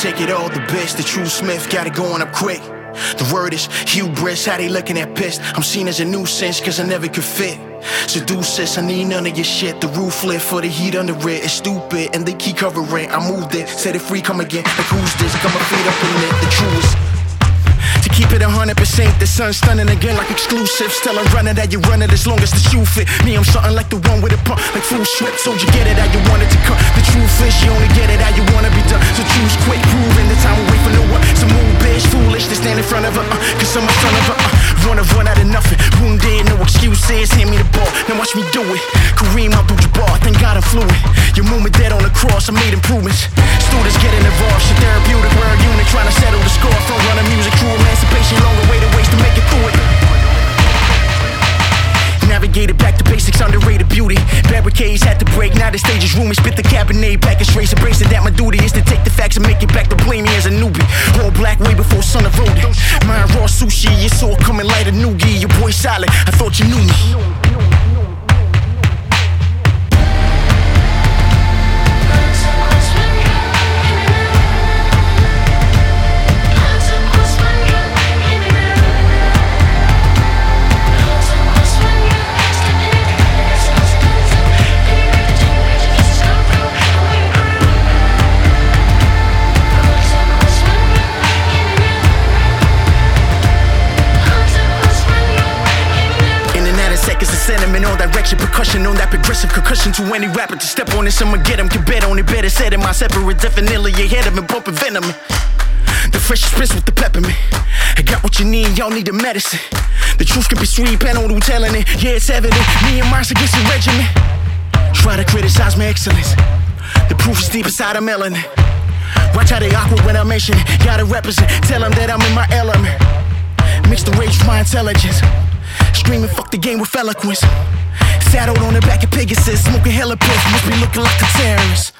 take it all, the best. The true Smith got it going up quick. The word is hubris, how they looking at pissed. I'm seen as a nuisance, cause I never could fit. Seduces, I need none of your shit. The roof lit for the heat under it. It's stupid, and they keep covering. I moved it, set it free, come again. Like who's this? Got my feet up in it, the truest. To keep it a hundred percent, the sun's stunning again like exclusive. Still I'm running that you run it as long as the shoe fit. Me, I'm something like the one with a pump, like full strip. So you get it how you want it to come. The truth is, you only get it how you wanna be done. So choose quick, proving the time away for no one. So move, bitch, foolish to stand in front of her. Uh, Cause I'm a son of a uh, run of one out of nothing. Wounded, no excuses. Hand me the ball, now watch me do it. Kareem Abdul-Jabbar, thank God I'm fluid. Your movement dead on the cross, I made improvements. Students getting involved, shit therapeutic. A unit trying Barricades had to break, now the stage is roomy. Spit the cabinet back and straight, embracing that my duty is to take the facts and make it back to blame me as a newbie. All black way before son of voted. Mine raw sushi, you all coming like a noogie. Your boy solid, I thought you knew me. Sentiment on direction, percussion on that progressive concussion to any rapper to step on this. I'ma get him, can bet on it, better said in my separate, definitely ahead of him, bumping venom. The freshest spits with the peppermint. I got what you need, y'all need the medicine. The truth can be sweet, on who telling it. Yeah, it's evident. Me and Mars against the regiment. Try to criticize my excellence. The proof is deep inside a melanin. Watch how they awkward when I mention it. Gotta represent, tell them that I'm in my element. Mix the rage with my intelligence. Screaming, fuck the game with eloquence. Saddled on the back of Pegasus, smoking hella pills, must be looking like a terrorist.